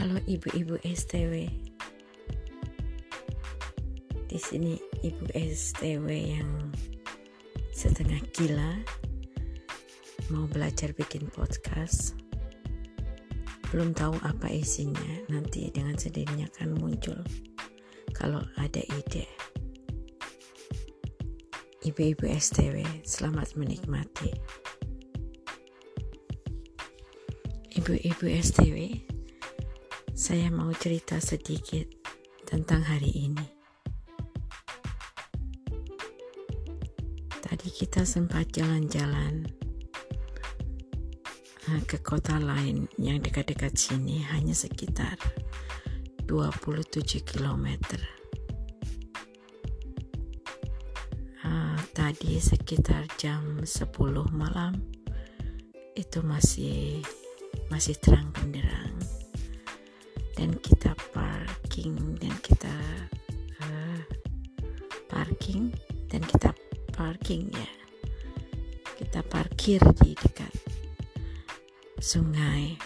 Halo ibu-ibu STW. Di sini ibu STW yang setengah gila mau belajar bikin podcast. Belum tahu apa isinya, nanti dengan sendirinya akan muncul kalau ada ide. Ibu-ibu STW, selamat menikmati. Ibu-ibu STW, saya mau cerita sedikit tentang hari ini. Tadi kita sempat jalan-jalan eh, ke kota lain yang dekat-dekat sini hanya sekitar 27 km. Uh, tadi sekitar jam 10 malam itu masih masih terang benderang dan kita parking dan kita uh, parking dan kita parking ya. Kita parkir di dekat sungai.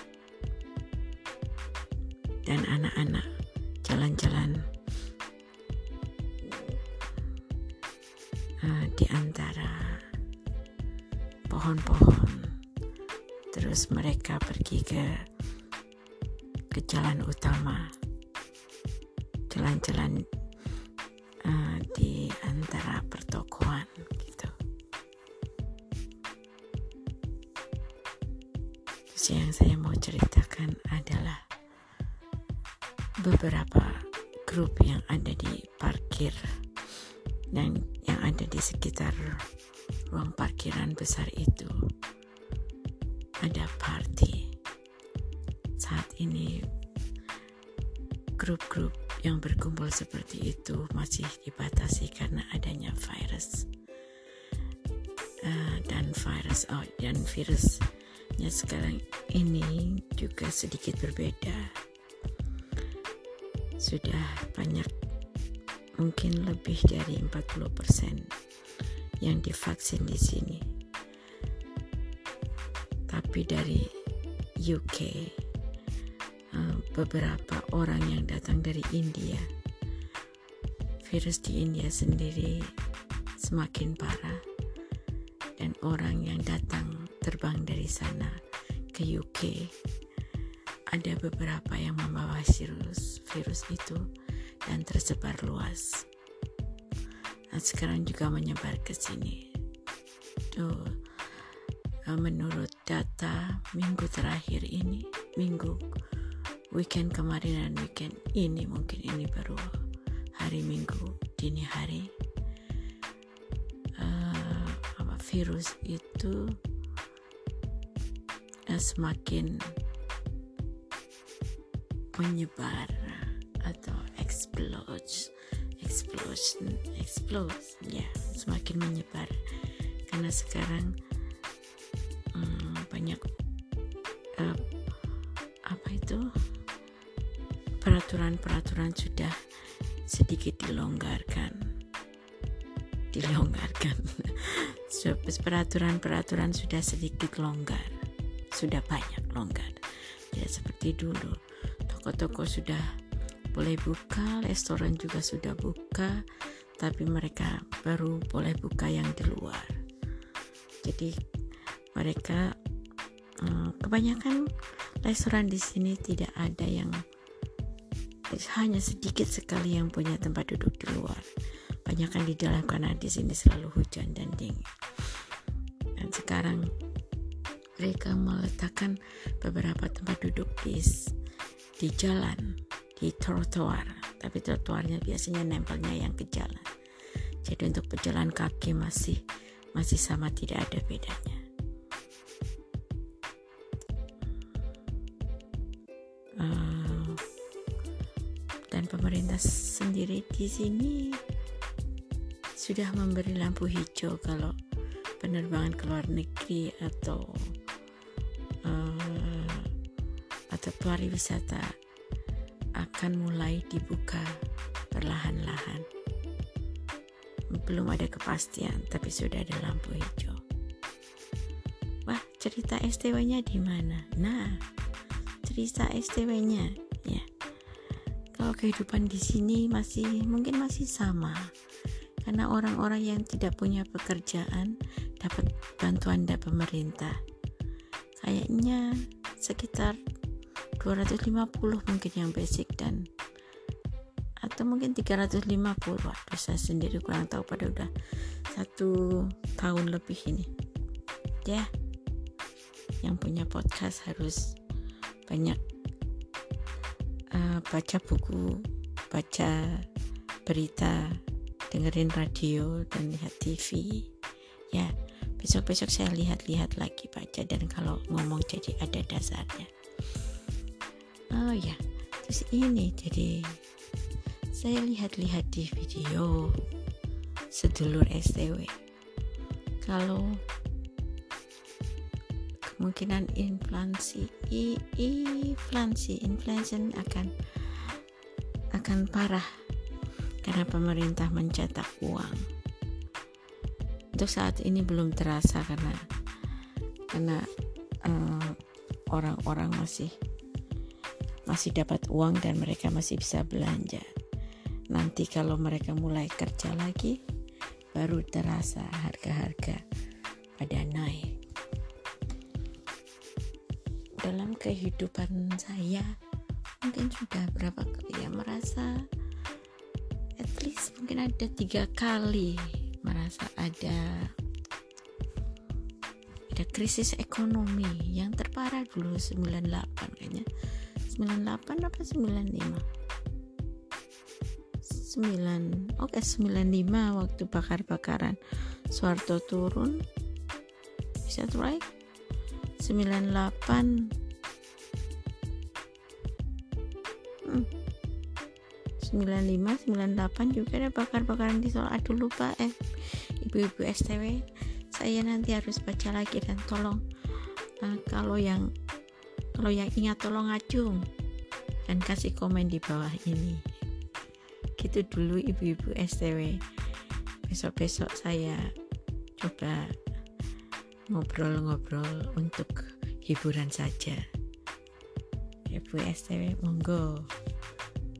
Dan anak-anak jalan-jalan uh, di antara pohon-pohon. Terus mereka pergi ke jalan utama. Jalan-jalan uh, di antara pertokoan gitu. Terus yang saya mau ceritakan adalah beberapa grup yang ada di parkir dan yang ada di sekitar ruang parkiran besar itu. Ada party saat ini grup-grup yang berkumpul seperti itu masih dibatasi karena adanya virus. Uh, dan virus oh dan virusnya sekarang ini juga sedikit berbeda. Sudah banyak mungkin lebih dari 40% yang divaksin di sini. Tapi dari UK beberapa orang yang datang dari India. Virus di India sendiri semakin parah. Dan orang yang datang terbang dari sana ke UK ada beberapa yang membawa virus virus itu dan tersebar luas. Dan sekarang juga menyebar ke sini. Tuh Eh, menurut data minggu terakhir ini minggu weekend kemarin dan weekend ini mungkin ini baru hari minggu dini hari. Uh, apa virus itu uh, semakin menyebar atau explode explosion explode ya semakin menyebar. Karena sekarang banyak uh, peraturan-peraturan sudah sedikit dilonggarkan. Dilonggarkan. Peraturan-peraturan sudah sedikit longgar. Sudah banyak longgar. Tidak seperti dulu. Toko-toko sudah boleh buka restoran juga sudah buka tapi mereka baru boleh buka yang di luar. Jadi mereka Eh, kebanyakan restoran di sini tidak ada yang hanya sedikit sekali yang punya tempat duduk di luar. Banyak yang di dalam karena di sini selalu hujan dan dingin. Dan sekarang mereka meletakkan beberapa tempat duduk di di jalan, di trotoar. Tapi trotoarnya biasanya nempelnya yang ke jalan. Jadi untuk pejalan kaki masih masih sama tidak ada bedanya. Pemerintah sendiri di sini sudah memberi lampu hijau kalau penerbangan ke luar negeri atau uh, atau pariwisata akan mulai dibuka perlahan-lahan. Belum ada kepastian, tapi sudah ada lampu hijau. Wah, cerita STW-nya di mana? Nah, cerita STW-nya kalau kehidupan di sini masih mungkin masih sama. Karena orang-orang yang tidak punya pekerjaan dapat bantuan dari pemerintah. Kayaknya sekitar 250 mungkin yang basic dan atau mungkin 350 waduh saya sendiri kurang tahu pada udah satu tahun lebih ini. Ya yang punya podcast harus banyak uh, baca buku baca berita dengerin radio dan lihat TV ya besok-besok saya lihat-lihat lagi baca dan kalau ngomong jadi ada dasarnya. Oh ya terus ini jadi saya lihat-lihat di video sedulur STW kalau kemungkinan inflasi inflasi inflation akan akan parah karena pemerintah mencetak uang. Untuk saat ini belum terasa karena karena eh, orang-orang uh, masih masih dapat uang dan mereka masih bisa belanja. Nanti kalau mereka mulai kerja lagi baru terasa harga-harga pada naik dalam kehidupan saya mungkin sudah berapa kali ya merasa at least mungkin ada tiga kali merasa ada ada krisis ekonomi yang terparah dulu 98 kayaknya. 98 apa 95 9 oke okay, 95 waktu bakar-bakaran. Soeharto turun is that right 98 95 98 juga ada bakar-bakaran di soal aduh lupa eh ibu-ibu STW saya nanti harus baca lagi dan tolong uh, kalau yang kalau yang ingat tolong acung dan kasih komen di bawah ini gitu dulu ibu-ibu STW besok-besok saya coba ngobrol-ngobrol untuk hiburan saja. Ibu STW monggo.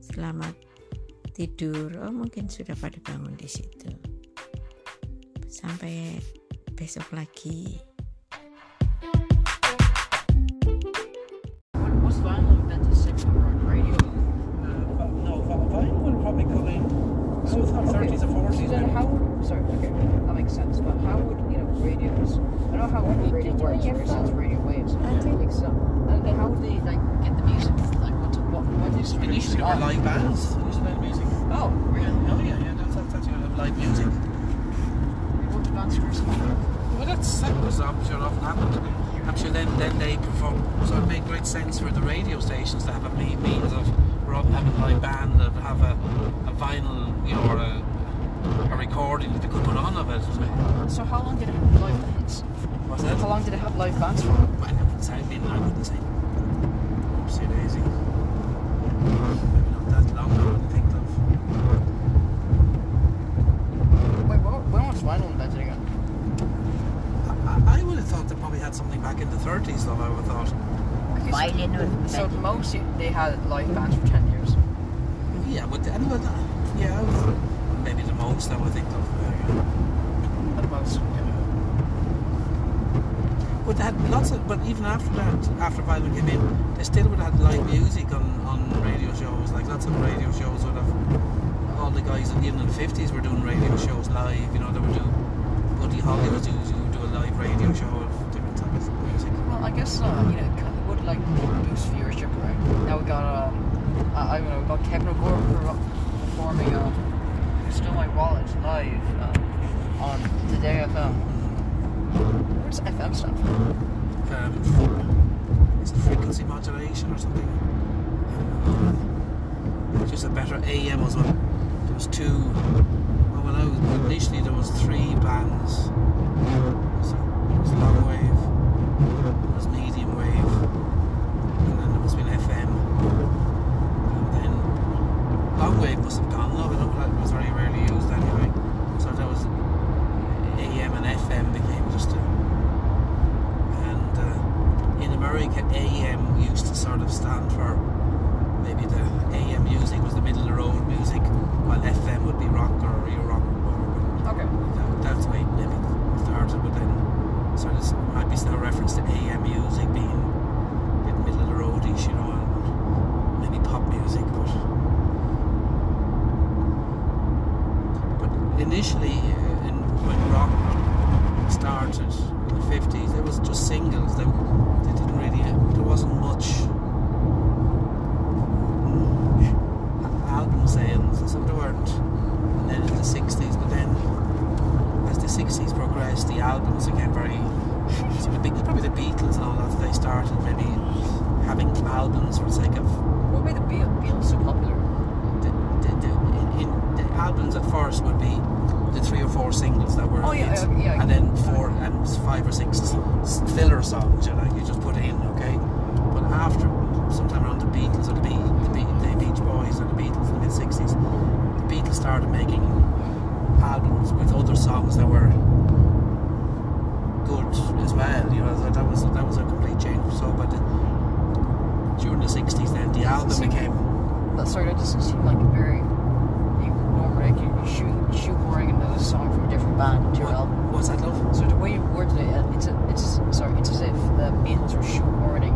Selamat tidur. Oh, mungkin sudah pada bangun di situ. Sampai besok lagi. sorry, okay, made sense for the radio stations to have a means of than having a live band that have a, a vinyl, you know, or a a recording that they could put on of it. So how long did it have live bands? What's that? How long did it have live bands for? Well, I wouldn't say, I, mean, I wouldn't say. Say daisy. Maybe not that long, I wouldn't think of. Wait, when was vinyl invented again? I, I, would have thought they probably had something back in the 30s, though, I would have thought. Vinyl So the most they had live bands for 10 years? Yeah, but, anyway, yeah, maybe the most I would think of. Uh, the most. Yeah. But they had lots of, but even after that, after vinyl came in, they still would have live music on, on radio shows. Like lots of radio shows would have all the guys even in the fifties were doing radio shows live. You know, they would do. Buddy Holly would do, do a live radio show of different types of music. Well, I guess uh, you know it would like boost viewership, right? Now we got um, I, I don't know, we got Kevin O'Gorman performing. Uh, Stole My Wallet live um, on Today FM. Where's FM stuff? Um, it's a frequency modulation or something. Um, just a better AM as well. There was two. Well, when initially there was three bands. initially uh, in, when rock started in the 50s, there was just singles. They, they didn't really, uh, there wasn't much album sales, so there weren't. And then in the 60s, but then as the 60s progressed, the albums became very. So the, probably the Beatles and all that, they started maybe having albums for the sake of. What made the Beatles so popular? Albums at first would be the three or four singles that were Oh, yeah, hits, yeah. and then four and five or six filler songs you know you just put in okay but after sometime around the Beatles or the, Be- the, Be- the Beach Boys or the Beatles in the mid 60s the Beatles started making albums with other songs that were good as well you know that, was that was a complete change so but the, during the 60s then the album became That sorry, that doesn't seem like a very you normally like you shoe shoehorning another song from a different band into your album. what's that love? So the way you worded it, uh, it's a, it's a, sorry, it's as if the Beatles were shoehorning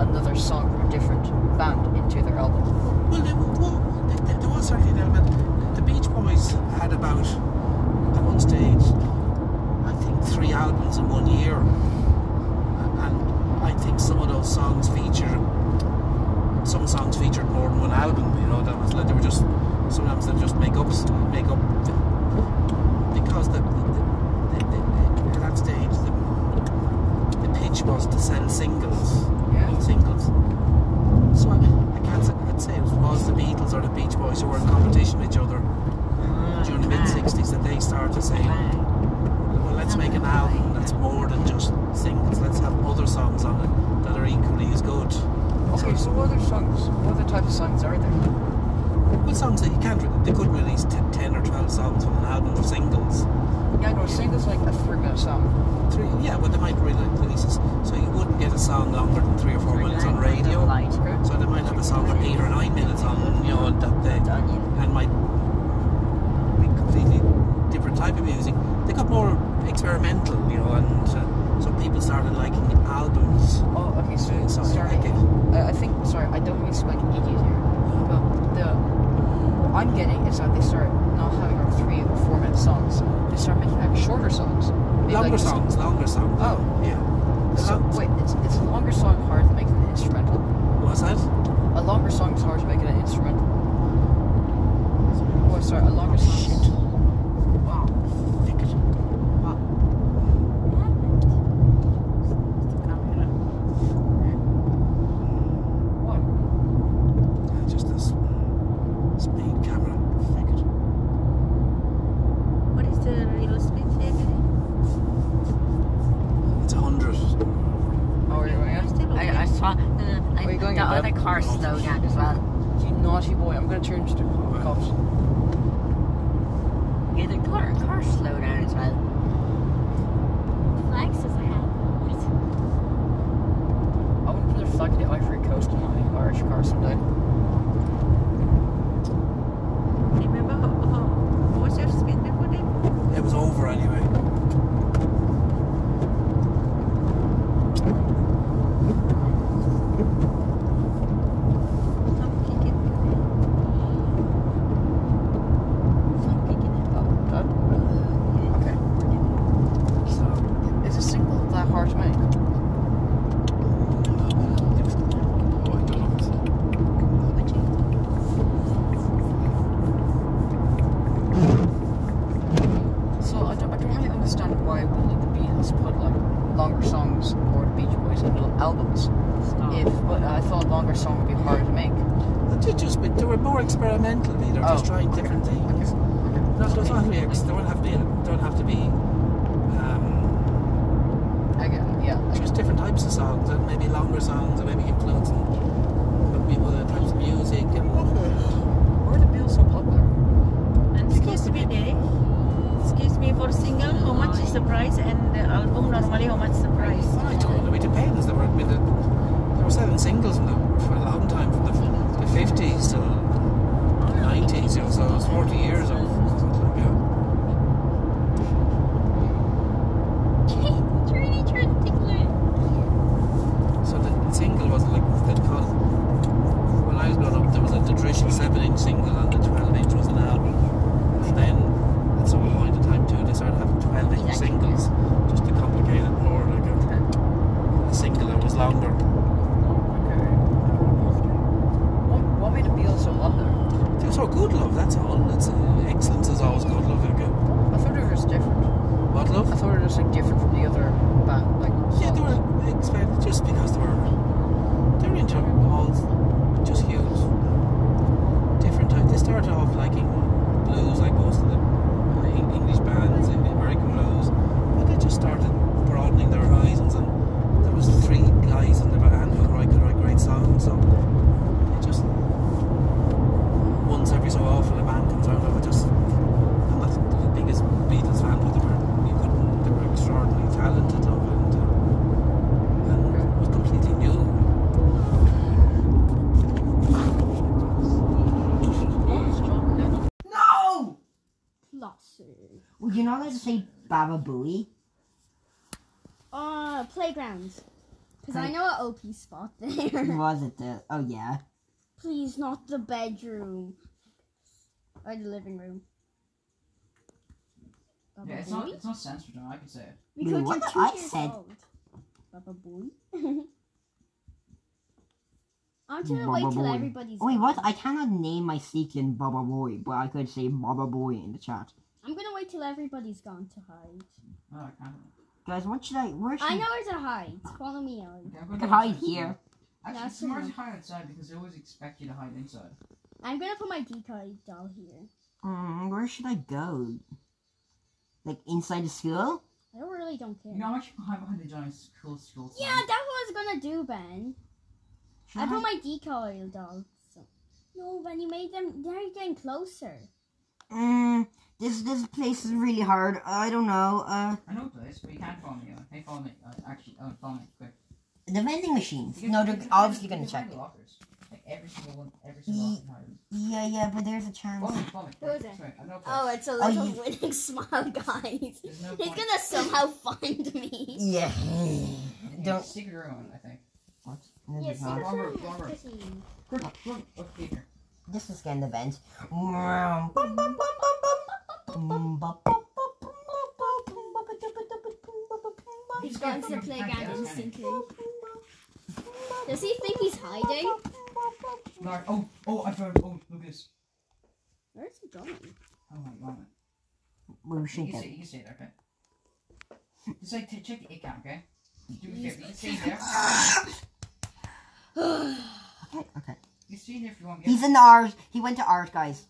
another song from a different band into their album. Well, there, well, there, there- was certainly an element. The Beach Boys had about, at one stage, I think three albums in one year. And I think some of those songs feature, some songs featured more than one album, you know, that was like, they were just, sometimes they just make up, make up, because the, the, the, at that stage, the, the pitch was to sell singles, Yeah. singles. So I, I can't say, I'd say it was the Beatles or the Beach Boys who were in competition with each other ah, during the mid 60s that they started saying, well, let's make an album that's more than just singles. Let's have other songs on it that are equally as good. Okay, so what other songs, what other type of songs are there? Well, songs that you can't, they could release t- 10 or 12 songs from an album of singles. Yeah, no, singles like a three minute song. Three, yeah, but they might release this. So you wouldn't get a song longer than three or four minutes on radio. Okay. So they might have a song for eight or nine minutes on, you know, that they, and might be completely different type of music. They got more experimental, you know, and uh, so people started liking albums. Oh, okay, so, So, sorry. I, I think, sorry, I don't mean to like idiot here. But the, what I'm getting is that they start not having like three or four minute songs. They start making like shorter songs. Maybe Longer like, songs, longer songs. Oh. yeah. The So, wait, it's, it's a longer song hard to make an instrumental. What's that? A longer song is hard to make it an instrumental. Oh, sorry, a longer song. Baba Booey? Uh, playgrounds. Because I Play- know an OP spot there. Was it the? Oh yeah. Please, not the bedroom. Or the living room. Baba Yeah, it's Booey? not it's not censored. I can say it. Because Wait, what you're two I years said- old. Baba Booey. I'm gonna wait till Booey. everybody's. Wait, gone. what? I cannot name my sequin Baba Boy, but I could say Baba Boy in the chat. I'm gonna wait till everybody's gone to hide. No, I can't. Guys, what should I? Where should I know where to hide. Follow me on. Okay, I'm I going could hide here. Actually, That's it's smart to enough. hide outside because they always expect you to hide inside. I'm gonna put my decoy doll here. Mm, where should I go? Like inside the school? I don't really don't care. You know, I'm actually hide behind the giant cool school. sign. Yeah, that's what I was gonna do, Ben. Should I I? put my decoy doll. So. No, Ben, you made them. They're getting closer. Mm, this this place is really hard. I don't know. Uh, I know a place, but you can't follow me. Hey, follow me. Uh, actually, uh, follow me quick. the vending machines. No, they're can obviously gonna check it. lockers. Like every single one, every single Ye- locker can hide them. Yeah, yeah, but there's a chance. Follow me, follow me. Who is it? way, I know a place. Oh, it's a Oh, little you- winning smile, guys. No He's point. gonna somehow find me. Yeah. Don't. Secret room, I think. What? Yes, This is not- not- One more, one more. Quick, quick. This is getting the vent. Bum, bum, bum, bum, bum. He's ba, gone to the playground instantly. Eh? Does he think he's hiding? Lark. Oh, oh, I found. Oh, look at this. Where's he going? Oh my god. We You should can get. you can stay there, okay? Just like t- check the it count, okay? Do me a favor. You stay there. Okay, okay. You stay there if you want. He's in the art. He went to art, guys.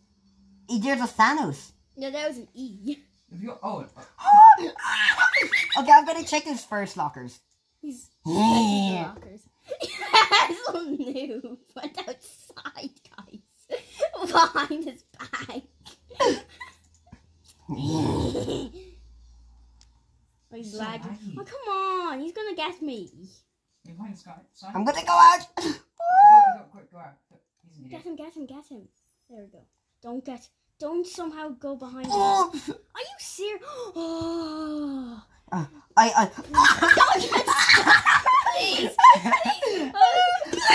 He, there's a Thanos. No, that was an E. If you oh, okay, I'm gonna check his first lockers. He's Yeah. lockers. That's a noob. Went outside, guys. Behind his back. Oh, he's So lagging. Oh, come on. He's gonna get me. you find this guy. Sign. I'm gonna go out. Go, go, quick, go out. Get him, get him, get him. There we go. Don't get. Don't somehow go behind him. Oh, Are you serious? Oh. Uh, I, I, Don't get Please. Please. Oh, please.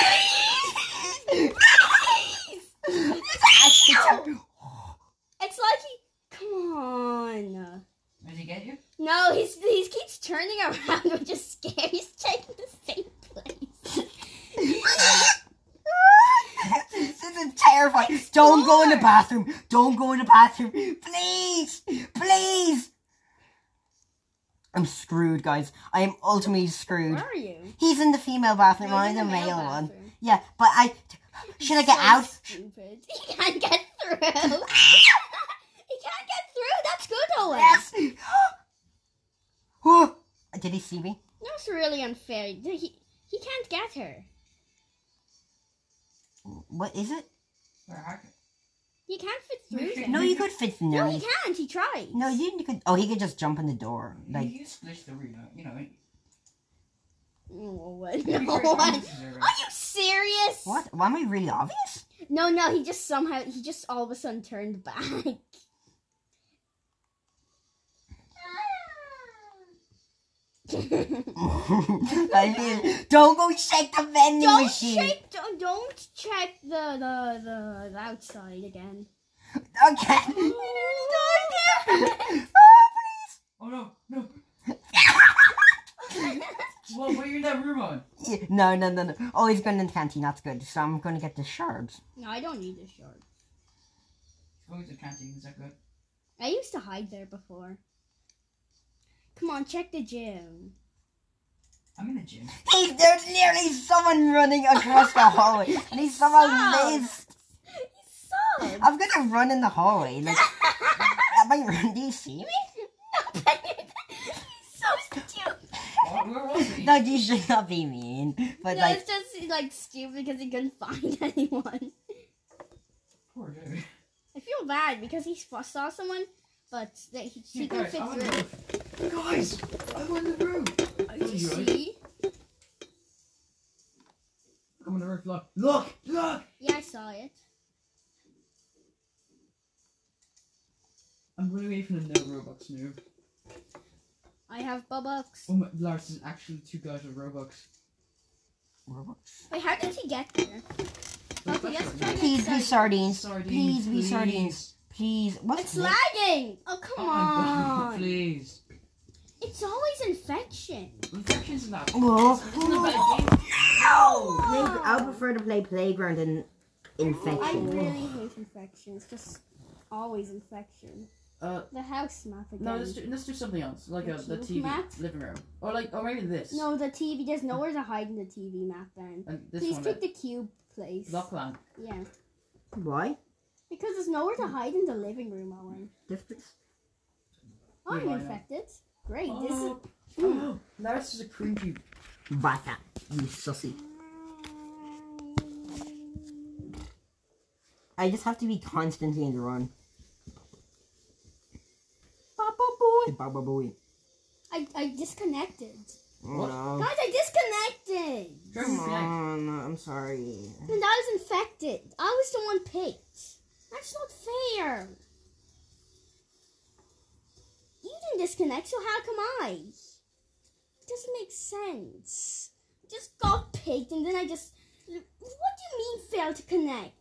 It's like he. Come on. Did he get you? No, he's he keeps turning around, which is scary. He's taking the same place. this is terrifying. Don't go in the bathroom. Don't go in the bathroom. Please, please. I'm screwed, guys. I am ultimately screwed. Where are you? He's in the female bathroom. No, I'm in the the male male one. Yeah, but I. Should I get So out? Stupid. He can't get through. he can't get through. That's good, Owen. Yes. Oh, Did he see me? That's really unfair. He he can't get her. What is it? You? Can't fit through there. No, you could fit in there. No, he can't. He tried. No, you you could. Oh, he could just jump in the door. Like, you split the room, you know. What? No, what? Are you serious? what? Why am I really obvious? No, no. He just somehow he just all of a sudden turned back. I mean, don't go check the vending don't machine. check. Don't, don't check the, the the the outside again. Okay. oh, oh, oh no, no. Well, what are you in that room on? Yeah, No, no, no, no. Oh, he's going in the canteen. That's good. So I'm going to get the shards. No, I don't need this short. Going to the canteen, is that good? I used to hide there before. Come on, check the gym. I'm in the gym. Hey, there's nearly someone running across the hallway, and he somehow Stop. missed. He. I'm gonna run in the hallway. Like, am I run? Do you see me? no, but he's so stupid. Where, where was he? No, you should not be mean. But no, like, it's just like stupid because he couldn't find anyone. Poor dude. I feel bad because he saw someone, but that he, he Yeah, couldn't guys, fit I'm on the through. roof. Guys, I'm on the roof. You you right. see? I'm on the roof. Look, look, look. Yeah, I saw it. I'm running away from the no Robux noob. I have Bubbucks. Oh my, Lars is actually two guys with Robux. Robux. Wait, how did he get there? Okay, Please be sardines. Sardines, Please be sardines. Please. What's It's this? lagging. Oh come Oh my god, on! please. It's always infection. Infections in that. Whoa. It's not a bad. No! I would prefer to play playground than Infection. I really hate infections. Just always infection. Uh, The house map again. no, let's do, let's do something else. Like The uh, the TV map? living room. Or like, or maybe this. No, the TV. There's nowhere to hide in the TV map. Then And this please one. pick the cube place. Lockland. Yeah, Why? Because there's nowhere to hide in the living room, Owen. Difference. I'm Yeah, I know. infected. Great. This is. Oh, oh, Lars is a cream cube. Bata. You sussy. I just have to be constantly in the run. Baba boy. Baba boy. I I disconnected. Oh What? no. Guys, I disconnected. Come on, I'm sorry. And I was infected. I was the one picked. That's not fair. You didn't disconnect, so how come I? It doesn't make sense. I just got picked and then I just. What do you mean fail to connect?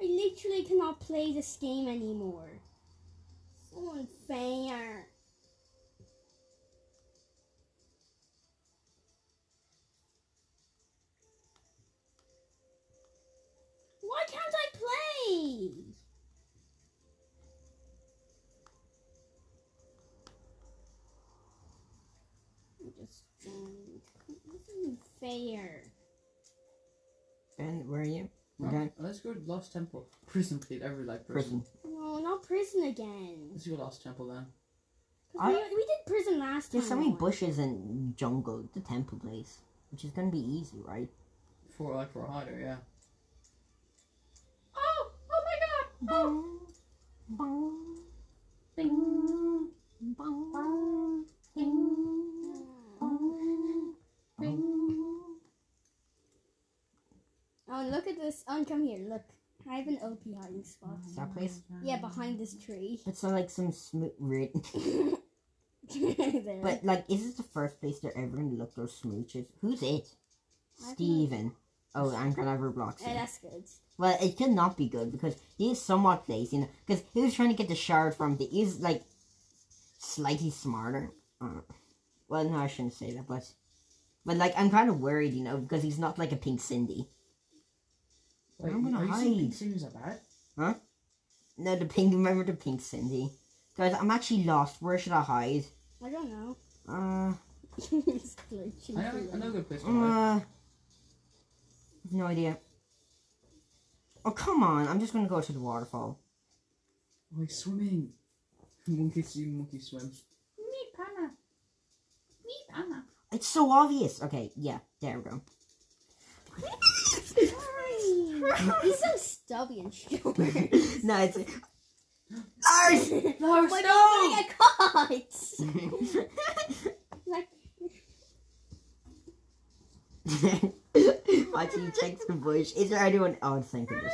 I literally cannot play this game anymore. So unfair. Why can't I play? Just joined. This isn't fair. And where are you? Oh, Okay. Let's go to Lost Temple. Prison, please. Every like prison. Prison. No, not prison again. Let's go Lost Temple then. 'Cause I- we, we did prison last time. There's so many bushes and jungle, the temple place. Which is gonna be easy, right? For like for a hider, yeah. My god! Oh! Bing. Bing. Oh, look at this. Oh, come here. Look. I have an OP hiding spot. Is that place? Yeah, behind this tree. It's not like some smooth. There. But like, is this the first place they're ever gonna look those smooches? Who's it? Steven. Oh, I'm gonna Roblox. Eh, it. that's good. Well, it could not be good because he is somewhat lazy, you know, because he was trying to get the shard from the. He's like slightly smarter. Uh, well, no, I shouldn't say that, but but like I'm kind of worried, you know, because he's not like a pink Cindy. Wait, I'm gonna are you saying hide. Pink Cindy's that bad? No, the pink. Remember the pink Cindy? Guys, I'm actually lost. Where should I hide? I don't know. Uh, it's glitching. I know, for I know a you. place to hide. uh, no idea. Oh come on! I'm just gonna go to the waterfall. He's swimming. Monkey see, monkey swim. Me, Pana. Me, Pana. It's so obvious. Okay, yeah, there we go. He's so stubby and short. no, it's Lars. Lars, My no! God, I get caught. like, Watch he checks the bush. Is there anyone? Oh, thank goodness.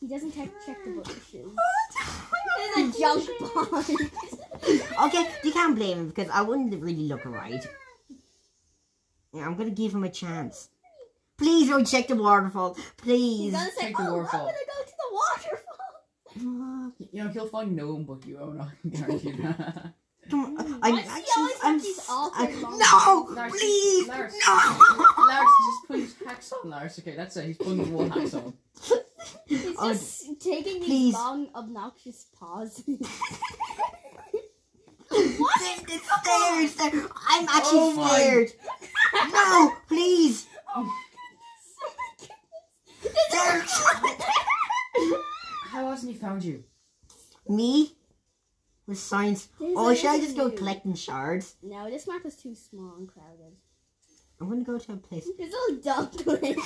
he doesn't check, check the bushes. There's a junk pond. Okay, you can't blame him because I wouldn't really look right. Yeah, I'm gonna give him a chance. Please don't check the waterfall. Please. He's Please. gonna say, Check the oh, I'm waterfall." gonna go to the waterfall. You know, he'll find no one but you, oh no, I can guarantee that. Come on. I'm actually. I'm. these s- awkward I- long no, Lars, please, Lars, no. Lars, he's just putting his hacks on, Lars. Okay, that's it, he's putting the wall hacks on. He's Oh, just taking these please. long, obnoxious pauses. What? The stairs. there- I'm oh actually Oh my- scared. No, please. oh my goodness. There. How hasn't he found you? Me? With science. There's Oh, should I there's a just go collecting shards? No, this map is too small and crowded. I'm gonna go to a place. There's a dumpling.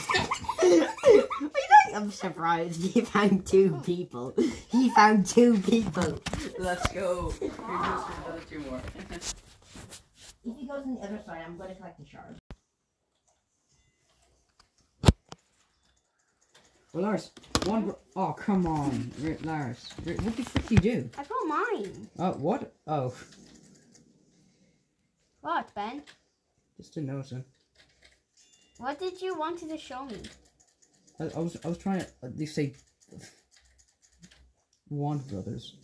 I'm surprised he found two people. He found two people. Let's go. Here's just another two more. If he goes on the other side, I'm gonna collect the shards. Well, Lars, one. Oh, come on, Lars. What the frick do you do? I got mine. Oh, what? Oh, What, Ben? just didn't. What did you wanted to show me? I, I was I was trying to uh, at least say Warner Brothers.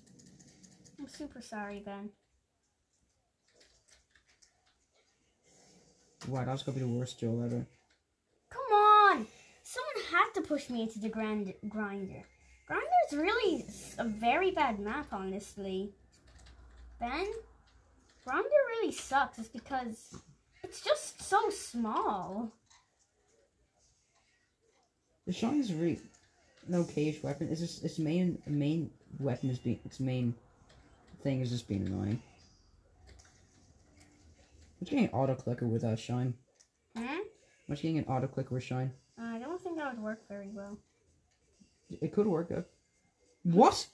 I'm super sorry, Ben. Wow, that was gonna be the worst Joe ever. Come on! Someone had to push me into the grand grinder. Grinder's really a very bad map, honestly. Ben, Grinder really sucks. It's because it's just so small. The shine is really an okayish weapon. It's just its main main weapon is being its main thing is just being annoying. What's getting an auto clicker with that shine? Hmm? What's getting an auto clicker with shine? I don't that would work very well. It could work though. What?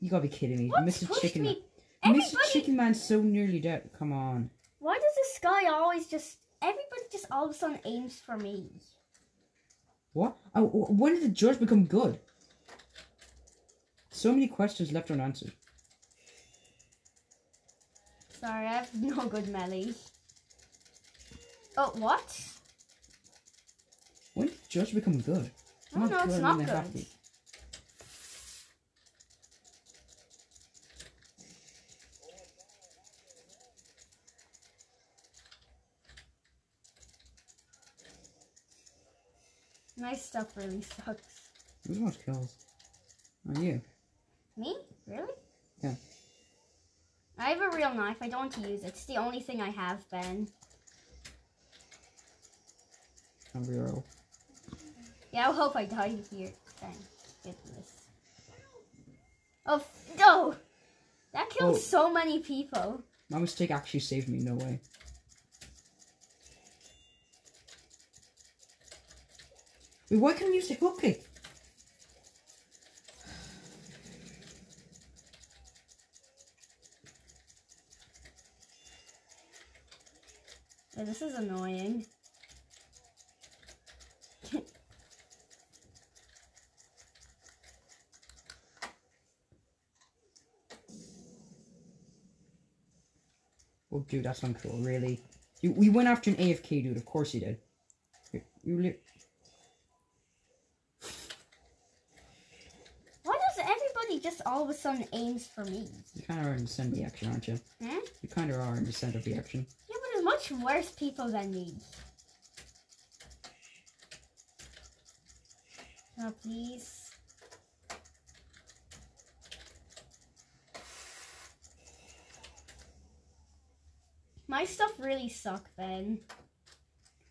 You gotta be kidding me. What Mr. Chicken Man. me? Mr. Chicken Man's so nearly dead. Come on. Why does this guy always just? Everybody just all of a sudden aims for me. What? Oh, when did the judge become good? So many questions left unanswered. Sorry, I have no good melee. Oh, what? Judge become good? Oh, no, it's not mean, they have good. be. My stuff really sucks. Who's most kills? On you. Me? Really? Yeah. I have a real knife. I don't want to use it. It's the only thing I have, Ben. I'm real. Yeah, I hope I die here. Thank goodness. Oh, no! That killed Oh. so many people. My mistake actually saved me, no way. Wait, why can't I use the hook kick? Oh, this is annoying. Oh, dude, that's uncool, really. You, we went after an AFK dude, of course you did. You, you Why does everybody just all of a sudden aims for me? you kind of are in the center of the action, aren't you? Hmm? You kind of are in the center of the action. Yeah, but there's much worse people than me. Oh, please. My stuff really suck, Ben.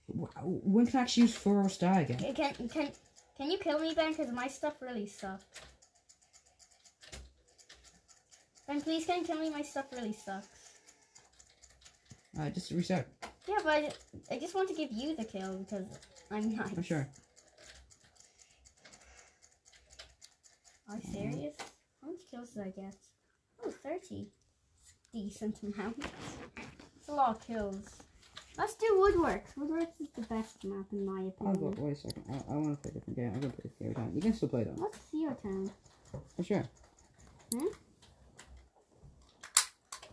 Wow, when can I actually use Furrow Star again? Can can can, can you kill me, Ben? Because my stuff really sucks. Ben, please can you kill me? My stuff really sucks. Uh, just reset. Yeah, but I, I just want to give you the kill because I'm nice. Oh, sure. Are you serious? How much kills did I get? Oh, 30. Decent amount. It's a lot of kills. Let's do Woodworks. Woodworks is the best map in my I'll go, opinion. wait a second. I, I want to play a different game. I'm going to play this every time. You can still play though. What's your turn? For sure. Hmm?